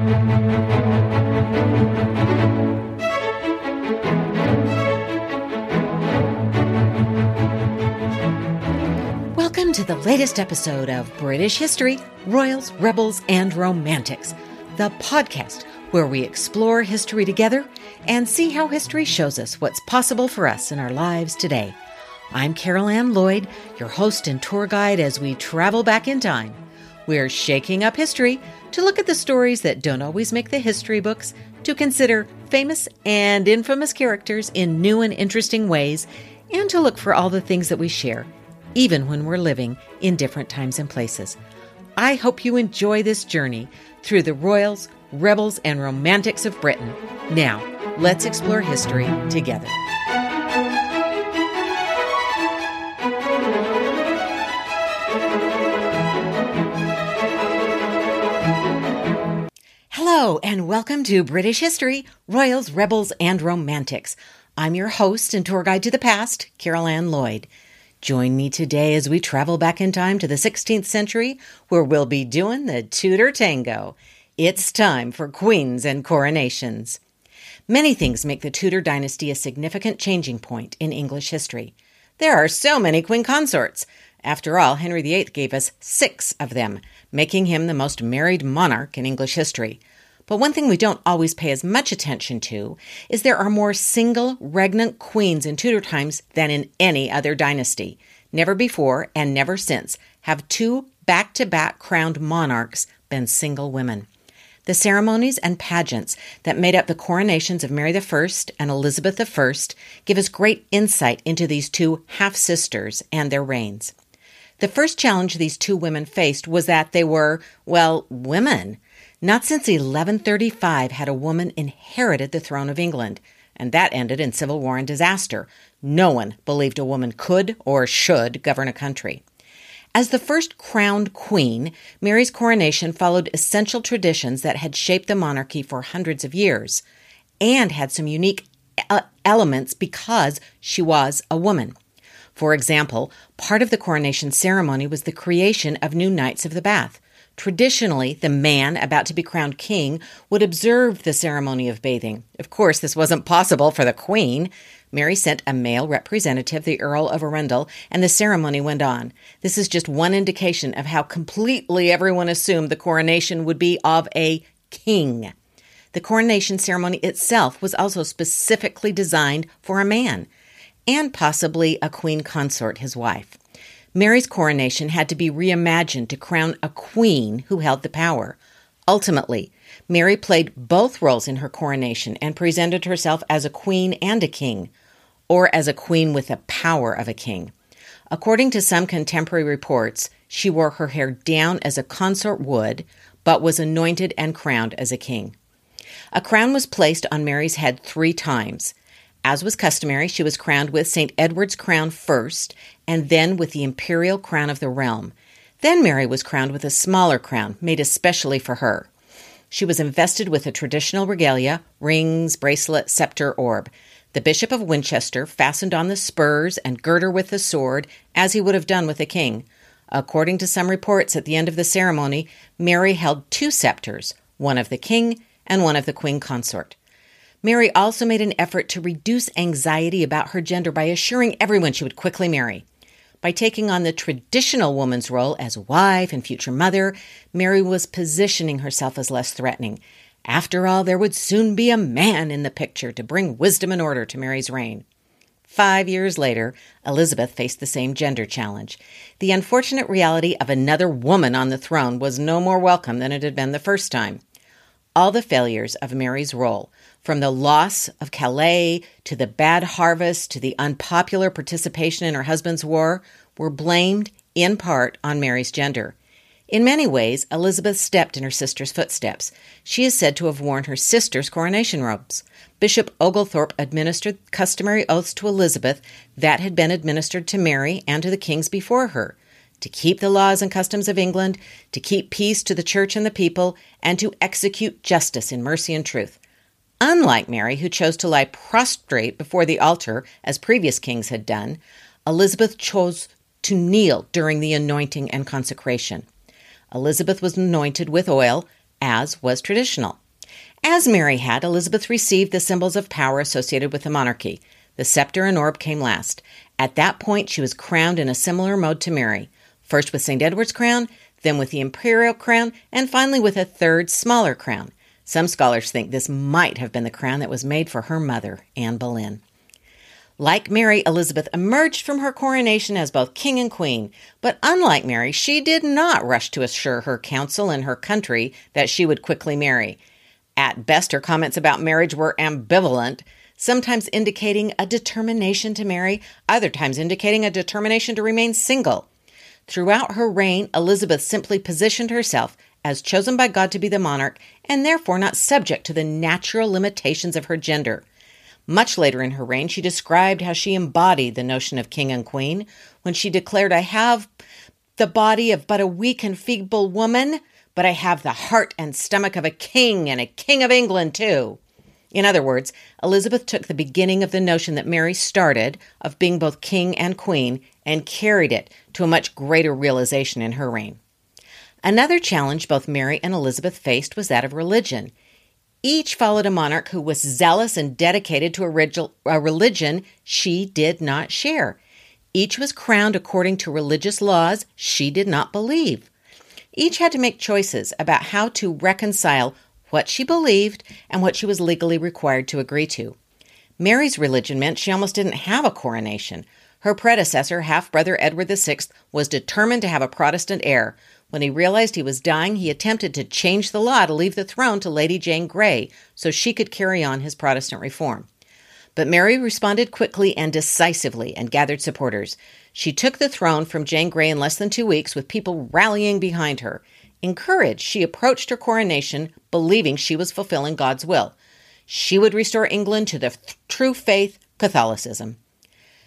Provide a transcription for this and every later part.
Welcome to the latest episode of British History Royals, Rebels, and Romantics, the podcast where we explore history together and see how history shows us what's possible for us in our lives today. I'm Carol Ann Lloyd, your host and tour guide as we travel back in time. We're shaking up history to look at the stories that don't always make the history books, to consider famous and infamous characters in new and interesting ways, and to look for all the things that we share, even when we're living in different times and places. I hope you enjoy this journey through the royals, rebels, and romantics of Britain. Now, let's explore history together. Hello, and welcome to British History Royals, Rebels, and Romantics. I'm your host and tour guide to the past, Carol Ann Lloyd. Join me today as we travel back in time to the 16th century, where we'll be doing the Tudor Tango. It's time for queens and coronations. Many things make the Tudor dynasty a significant changing point in English history. There are so many queen consorts. After all, Henry VIII gave us six of them, making him the most married monarch in English history. But one thing we don't always pay as much attention to is there are more single regnant queens in Tudor times than in any other dynasty. Never before and never since have two back to back crowned monarchs been single women. The ceremonies and pageants that made up the coronations of Mary I and Elizabeth I give us great insight into these two half sisters and their reigns. The first challenge these two women faced was that they were, well, women. Not since 1135 had a woman inherited the throne of England, and that ended in civil war and disaster. No one believed a woman could or should govern a country. As the first crowned queen, Mary's coronation followed essential traditions that had shaped the monarchy for hundreds of years and had some unique uh, elements because she was a woman. For example, part of the coronation ceremony was the creation of new Knights of the Bath. Traditionally, the man about to be crowned king would observe the ceremony of bathing. Of course, this wasn't possible for the queen. Mary sent a male representative, the Earl of Arundel, and the ceremony went on. This is just one indication of how completely everyone assumed the coronation would be of a king. The coronation ceremony itself was also specifically designed for a man, and possibly a queen consort, his wife. Mary's coronation had to be reimagined to crown a queen who held the power. Ultimately, Mary played both roles in her coronation and presented herself as a queen and a king, or as a queen with the power of a king. According to some contemporary reports, she wore her hair down as a consort would, but was anointed and crowned as a king. A crown was placed on Mary's head three times. As was customary, she was crowned with St. Edward's crown first, and then with the imperial crown of the realm. Then Mary was crowned with a smaller crown, made especially for her. She was invested with a traditional regalia rings, bracelet, scepter, orb. The Bishop of Winchester fastened on the spurs and girt her with the sword, as he would have done with a king. According to some reports, at the end of the ceremony, Mary held two scepters, one of the king and one of the queen consort. Mary also made an effort to reduce anxiety about her gender by assuring everyone she would quickly marry. By taking on the traditional woman's role as wife and future mother, Mary was positioning herself as less threatening. After all, there would soon be a man in the picture to bring wisdom and order to Mary's reign. Five years later, Elizabeth faced the same gender challenge. The unfortunate reality of another woman on the throne was no more welcome than it had been the first time. All the failures of Mary's role from the loss of Calais to the bad harvest to the unpopular participation in her husband's war, were blamed in part on Mary's gender. In many ways, Elizabeth stepped in her sister's footsteps. She is said to have worn her sister's coronation robes. Bishop Oglethorpe administered customary oaths to Elizabeth that had been administered to Mary and to the kings before her to keep the laws and customs of England, to keep peace to the church and the people, and to execute justice in mercy and truth. Unlike Mary, who chose to lie prostrate before the altar as previous kings had done, Elizabeth chose to kneel during the anointing and consecration. Elizabeth was anointed with oil, as was traditional. As Mary had, Elizabeth received the symbols of power associated with the monarchy. The scepter and orb came last. At that point, she was crowned in a similar mode to Mary, first with St. Edward's crown, then with the imperial crown, and finally with a third, smaller crown. Some scholars think this might have been the crown that was made for her mother, Anne Boleyn. Like Mary, Elizabeth emerged from her coronation as both king and queen, but unlike Mary, she did not rush to assure her council and her country that she would quickly marry. At best, her comments about marriage were ambivalent, sometimes indicating a determination to marry, other times indicating a determination to remain single. Throughout her reign, Elizabeth simply positioned herself as chosen by God to be the monarch and therefore not subject to the natural limitations of her gender. Much later in her reign, she described how she embodied the notion of king and queen when she declared, I have the body of but a weak and feeble woman, but I have the heart and stomach of a king and a king of England, too. In other words, Elizabeth took the beginning of the notion that Mary started of being both king and queen and carried it to a much greater realization in her reign. Another challenge both Mary and Elizabeth faced was that of religion. Each followed a monarch who was zealous and dedicated to a religion she did not share. Each was crowned according to religious laws she did not believe. Each had to make choices about how to reconcile what she believed and what she was legally required to agree to. Mary's religion meant she almost didn't have a coronation. Her predecessor, half brother Edward VI, was determined to have a Protestant heir, when he realized he was dying, he attempted to change the law to leave the throne to Lady Jane Grey so she could carry on his Protestant reform. But Mary responded quickly and decisively and gathered supporters. She took the throne from Jane Grey in less than two weeks with people rallying behind her. Encouraged, she approached her coronation believing she was fulfilling God's will. She would restore England to the th- true faith, Catholicism.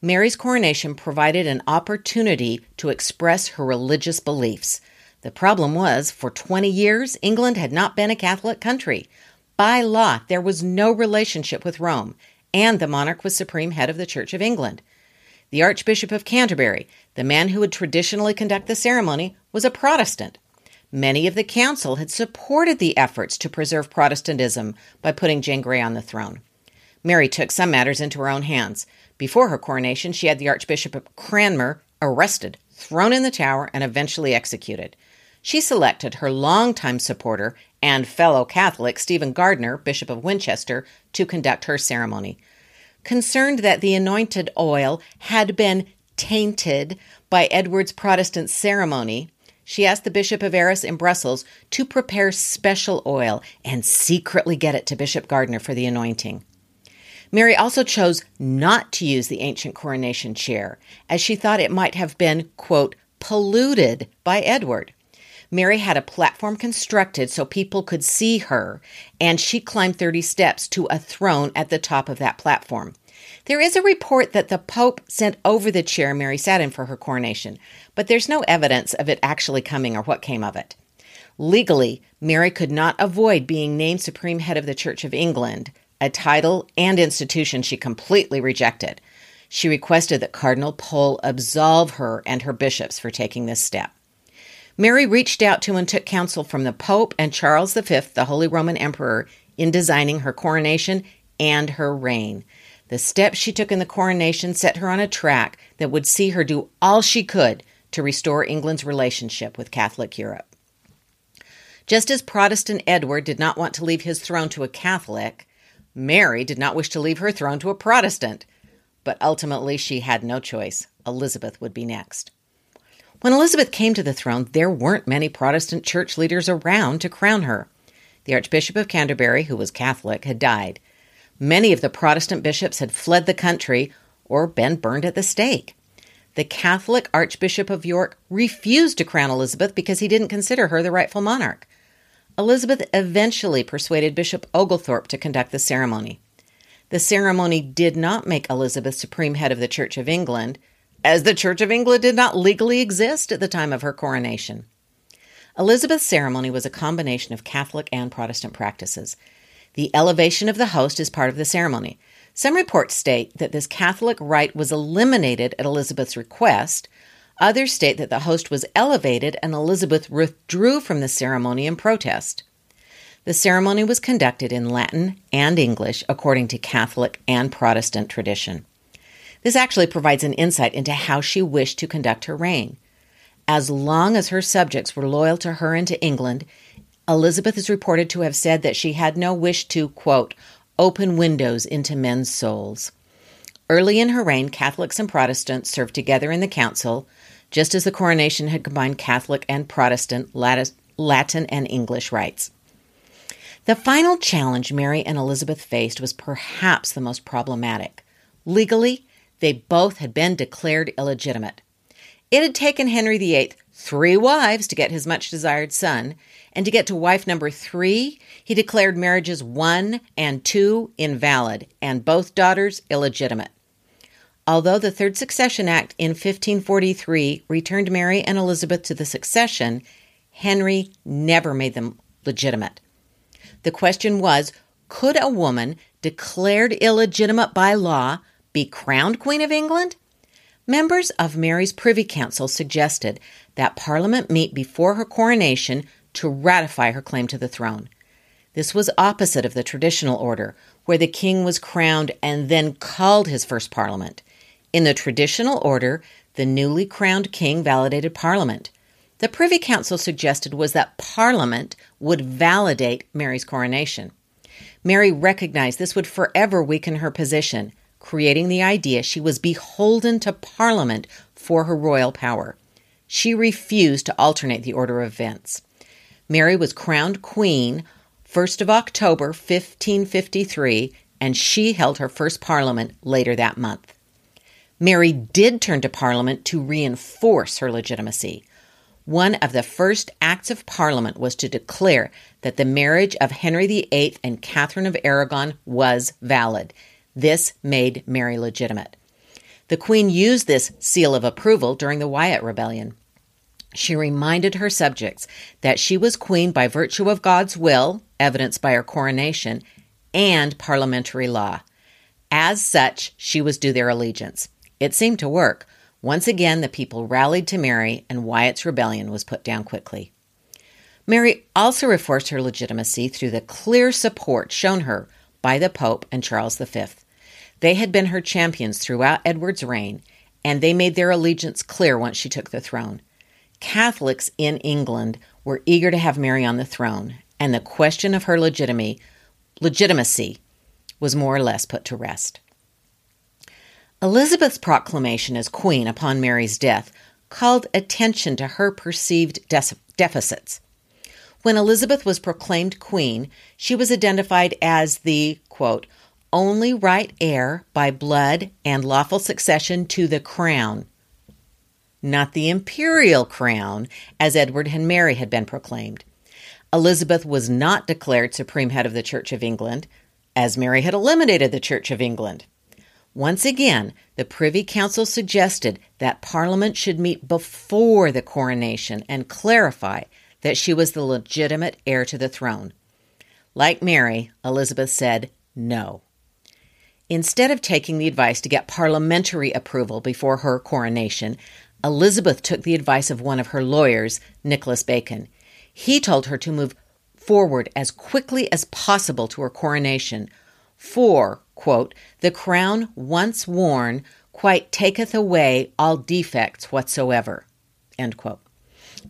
Mary's coronation provided an opportunity to express her religious beliefs. The problem was, for 20 years, England had not been a Catholic country. By law, there was no relationship with Rome, and the monarch was supreme head of the Church of England. The Archbishop of Canterbury, the man who would traditionally conduct the ceremony, was a Protestant. Many of the council had supported the efforts to preserve Protestantism by putting Jane Grey on the throne. Mary took some matters into her own hands. Before her coronation, she had the Archbishop of Cranmer arrested, thrown in the tower, and eventually executed she selected her longtime supporter and fellow Catholic Stephen Gardiner, Bishop of Winchester, to conduct her ceremony. Concerned that the anointed oil had been tainted by Edward's Protestant ceremony, she asked the Bishop of Arras in Brussels to prepare special oil and secretly get it to Bishop Gardiner for the anointing. Mary also chose not to use the ancient coronation chair, as she thought it might have been, quote, polluted by Edward. Mary had a platform constructed so people could see her, and she climbed 30 steps to a throne at the top of that platform. There is a report that the Pope sent over the chair Mary sat in for her coronation, but there's no evidence of it actually coming or what came of it. Legally, Mary could not avoid being named Supreme Head of the Church of England, a title and institution she completely rejected. She requested that Cardinal Pole absolve her and her bishops for taking this step. Mary reached out to and took counsel from the Pope and Charles V, the Holy Roman Emperor, in designing her coronation and her reign. The steps she took in the coronation set her on a track that would see her do all she could to restore England's relationship with Catholic Europe. Just as Protestant Edward did not want to leave his throne to a Catholic, Mary did not wish to leave her throne to a Protestant. But ultimately, she had no choice. Elizabeth would be next. When Elizabeth came to the throne, there weren't many Protestant church leaders around to crown her. The Archbishop of Canterbury, who was Catholic, had died. Many of the Protestant bishops had fled the country or been burned at the stake. The Catholic Archbishop of York refused to crown Elizabeth because he didn't consider her the rightful monarch. Elizabeth eventually persuaded Bishop Oglethorpe to conduct the ceremony. The ceremony did not make Elizabeth supreme head of the Church of England as the Church of England did not legally exist at the time of her coronation. Elizabeth's ceremony was a combination of Catholic and Protestant practices. The elevation of the host is part of the ceremony. Some reports state that this Catholic rite was eliminated at Elizabeth's request. Others state that the host was elevated and Elizabeth withdrew from the ceremony in protest. The ceremony was conducted in Latin and English according to Catholic and Protestant tradition. This actually provides an insight into how she wished to conduct her reign. As long as her subjects were loyal to her and to England, Elizabeth is reported to have said that she had no wish to, quote, open windows into men's souls. Early in her reign, Catholics and Protestants served together in the council, just as the coronation had combined Catholic and Protestant Latin and English rites. The final challenge Mary and Elizabeth faced was perhaps the most problematic. Legally, they both had been declared illegitimate. It had taken Henry VIII three wives to get his much desired son, and to get to wife number three, he declared marriages one and two invalid, and both daughters illegitimate. Although the Third Succession Act in 1543 returned Mary and Elizabeth to the succession, Henry never made them legitimate. The question was could a woman declared illegitimate by law be crowned Queen of England? Members of Mary's Privy Council suggested that Parliament meet before her coronation to ratify her claim to the throne. This was opposite of the traditional order, where the king was crowned and then called his first parliament. In the traditional order, the newly crowned king validated parliament. The Privy Council suggested was that parliament would validate Mary's coronation. Mary recognized this would forever weaken her position, creating the idea she was beholden to parliament for her royal power. She refused to alternate the order of events. Mary was crowned queen 1st of October 1553 and she held her first parliament later that month. Mary did turn to parliament to reinforce her legitimacy. One of the first acts of parliament was to declare that the marriage of Henry VIII and Catherine of Aragon was valid. This made Mary legitimate. The Queen used this seal of approval during the Wyatt Rebellion. She reminded her subjects that she was queen by virtue of God's will, evidenced by her coronation, and parliamentary law. As such, she was due their allegiance. It seemed to work. Once again, the people rallied to Mary, and Wyatt's rebellion was put down quickly. Mary also reinforced her legitimacy through the clear support shown her by the Pope and Charles V. They had been her champions throughout Edward's reign, and they made their allegiance clear once she took the throne. Catholics in England were eager to have Mary on the throne, and the question of her legitimacy, legitimacy was more or less put to rest. Elizabeth's proclamation as queen upon Mary's death called attention to her perceived de- deficits. When Elizabeth was proclaimed queen, she was identified as the, quote, only right heir by blood and lawful succession to the crown, not the imperial crown, as Edward and Mary had been proclaimed. Elizabeth was not declared supreme head of the Church of England, as Mary had eliminated the Church of England. Once again, the Privy Council suggested that Parliament should meet before the coronation and clarify that she was the legitimate heir to the throne. Like Mary, Elizabeth said no. Instead of taking the advice to get parliamentary approval before her coronation, Elizabeth took the advice of one of her lawyers, Nicholas Bacon. He told her to move forward as quickly as possible to her coronation, for, quote, the crown once worn quite taketh away all defects whatsoever, end quote.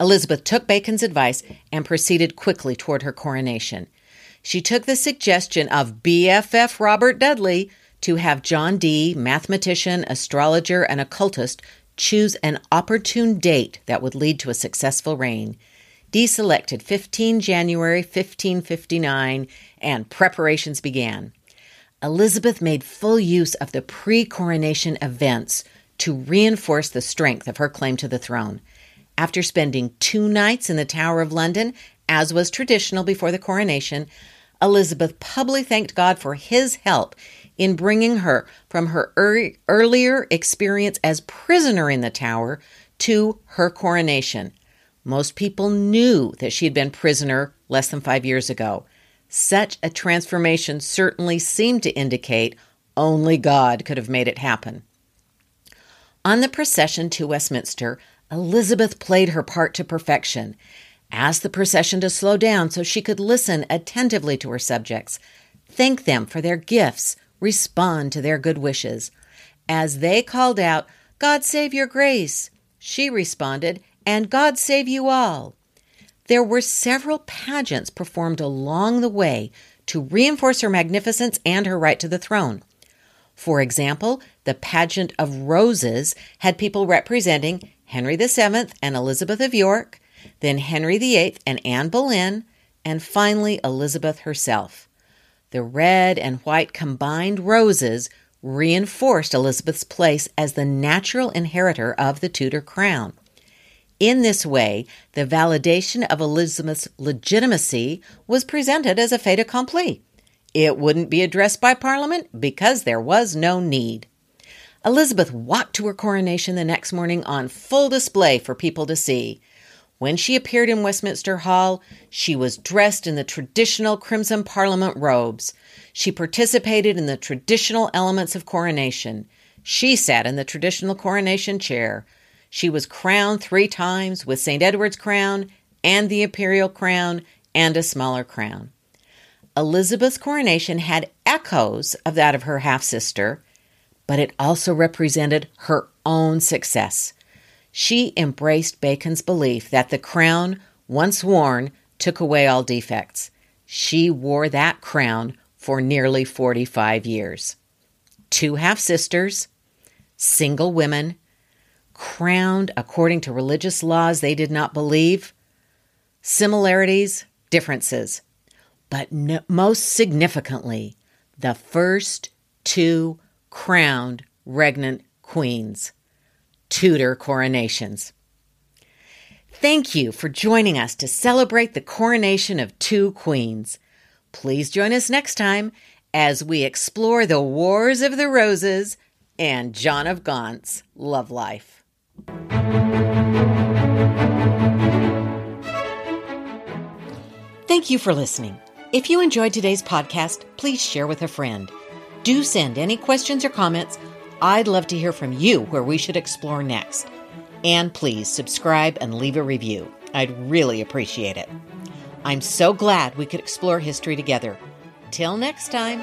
Elizabeth took Bacon's advice and proceeded quickly toward her coronation. She took the suggestion of BFF Robert Dudley to have John Dee, mathematician, astrologer, and occultist, choose an opportune date that would lead to a successful reign. Dee selected 15 January 1559, and preparations began. Elizabeth made full use of the pre coronation events to reinforce the strength of her claim to the throne. After spending two nights in the Tower of London, as was traditional before the coronation, Elizabeth publicly thanked God for his help in bringing her from her er- earlier experience as prisoner in the tower to her coronation. Most people knew that she had been prisoner less than five years ago. Such a transformation certainly seemed to indicate only God could have made it happen. On the procession to Westminster, Elizabeth played her part to perfection. asked the procession to slow down so she could listen attentively to her subjects, thank them for their gifts, respond to their good wishes. As they called out, God save your grace, she responded, and God save you all. There were several pageants performed along the way to reinforce her magnificence and her right to the throne. For example, the pageant of roses had people representing Henry VII and Elizabeth of York, then Henry VIII and Anne Boleyn, and finally Elizabeth herself. The red and white combined roses reinforced Elizabeth's place as the natural inheritor of the Tudor crown. In this way, the validation of Elizabeth's legitimacy was presented as a fait accompli. It wouldn't be addressed by Parliament because there was no need. Elizabeth walked to her coronation the next morning on full display for people to see. When she appeared in Westminster Hall, she was dressed in the traditional crimson Parliament robes. She participated in the traditional elements of coronation. She sat in the traditional coronation chair. She was crowned three times with St. Edward's crown and the imperial crown and a smaller crown. Elizabeth's coronation had echoes of that of her half sister, but it also represented her own success. She embraced Bacon's belief that the crown, once worn, took away all defects. She wore that crown for nearly 45 years. Two half sisters, single women, crowned according to religious laws they did not believe. Similarities, differences. But no, most significantly, the first two crowned regnant queens, Tudor coronations. Thank you for joining us to celebrate the coronation of two queens. Please join us next time as we explore the Wars of the Roses and John of Gaunt's love life. Thank you for listening. If you enjoyed today's podcast, please share with a friend. Do send any questions or comments. I'd love to hear from you where we should explore next. And please subscribe and leave a review. I'd really appreciate it. I'm so glad we could explore history together. Till next time.